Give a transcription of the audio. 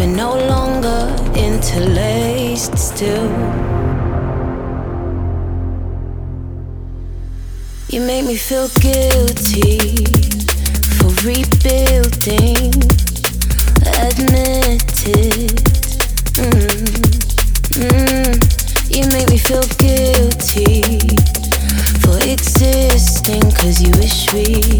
We're no longer interlaced still. You make me feel guilty for rebuilding. Admitted. Mm, mm. You make me feel guilty for existing, cause you wish we.